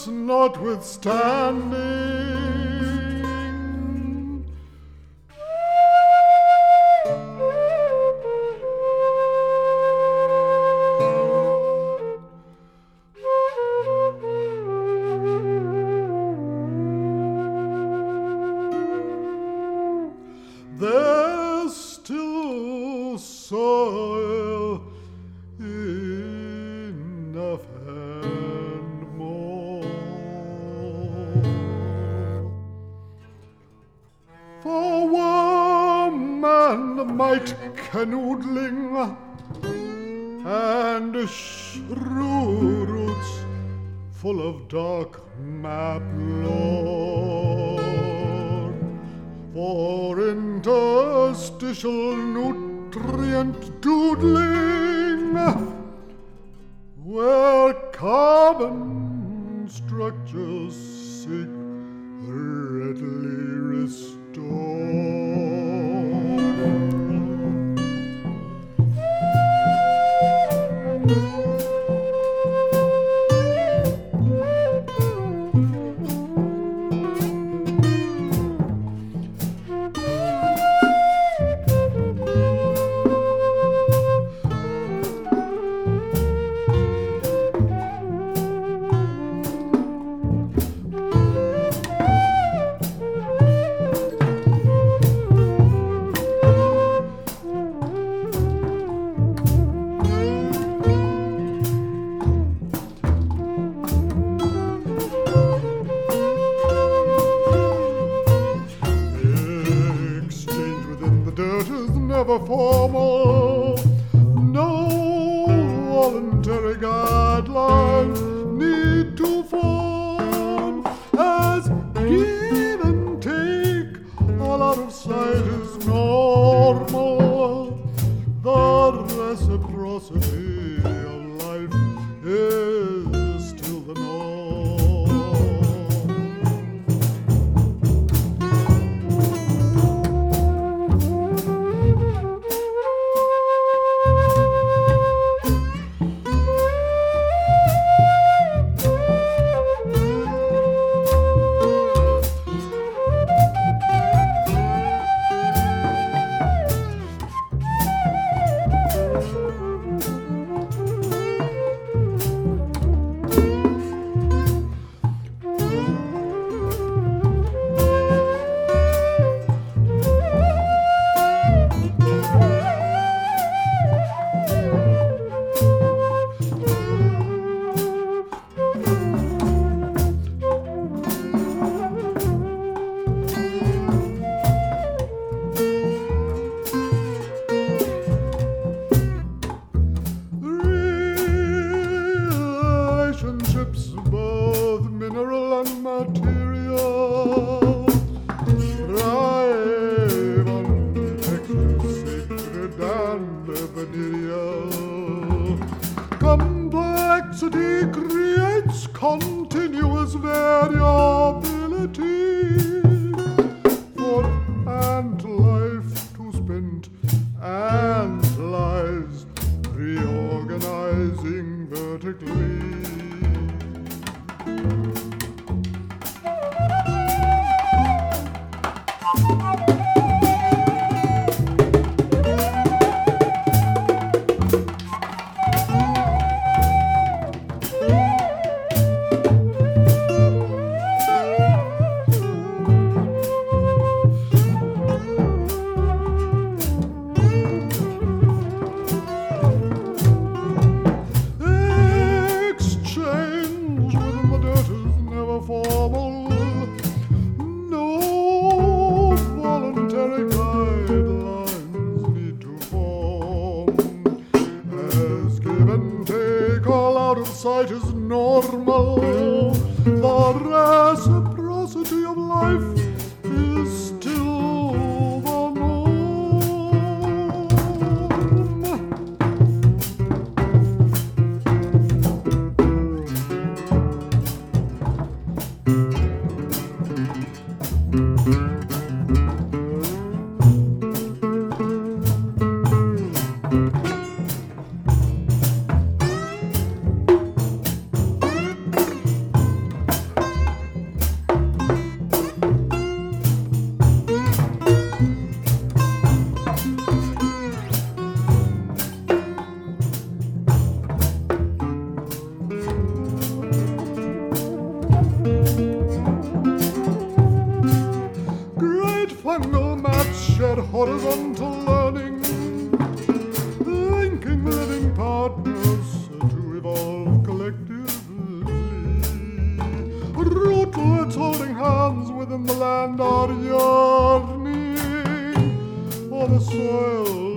Chance notwithstanding. There's still soil. For woman might canoodling and shrew routes full of dark map lore. For interstitial nutrient doodling where carbon structures secretly reside door. sight is known. complexity creates continuous variability. light is normal. Horizontal learning, linking living partners to evolve collectively. Rootlets holding hands within the land are yearning for the soil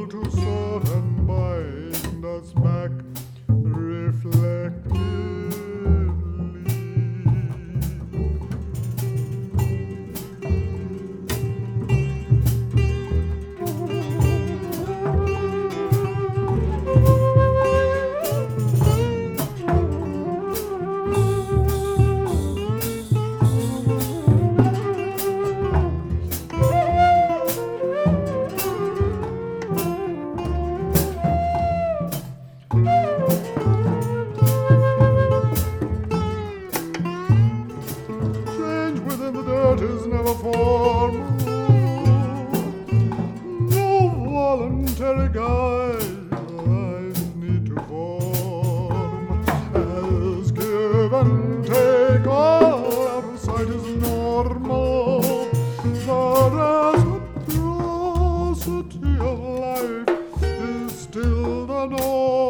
voluntary guidelines need to form. As give and take all out of sight is normal. The reciprocity of life is still the norm.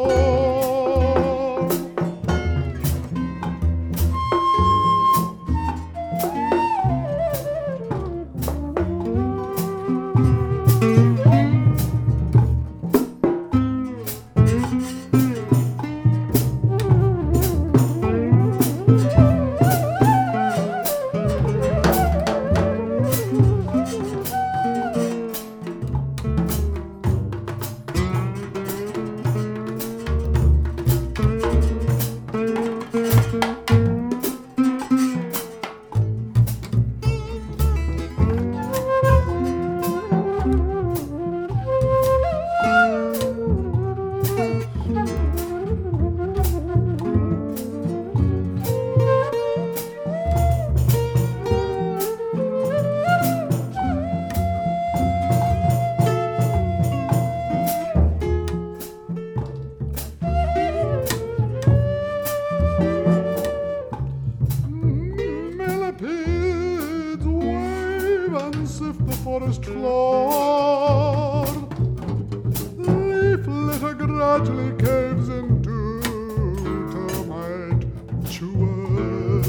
And sift the forest floor. Leaf litter gradually caves into termite chewers.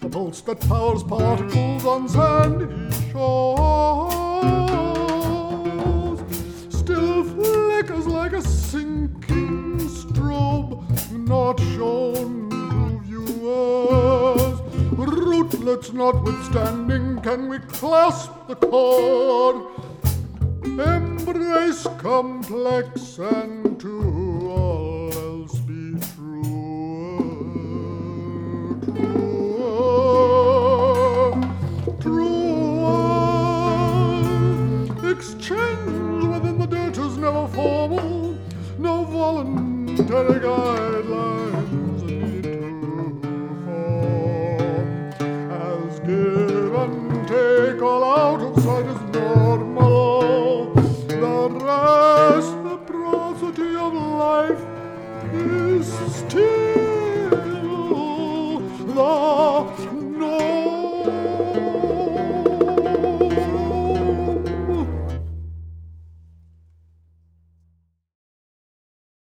The pulse that powers particles on sandy shores still flickers like a sinking strobe, not shown Rootlets notwithstanding, can we clasp the cord? Embrace complex and to all else be true. True. True. Exchange within the dirt is never formal. No voluntary guidelines is still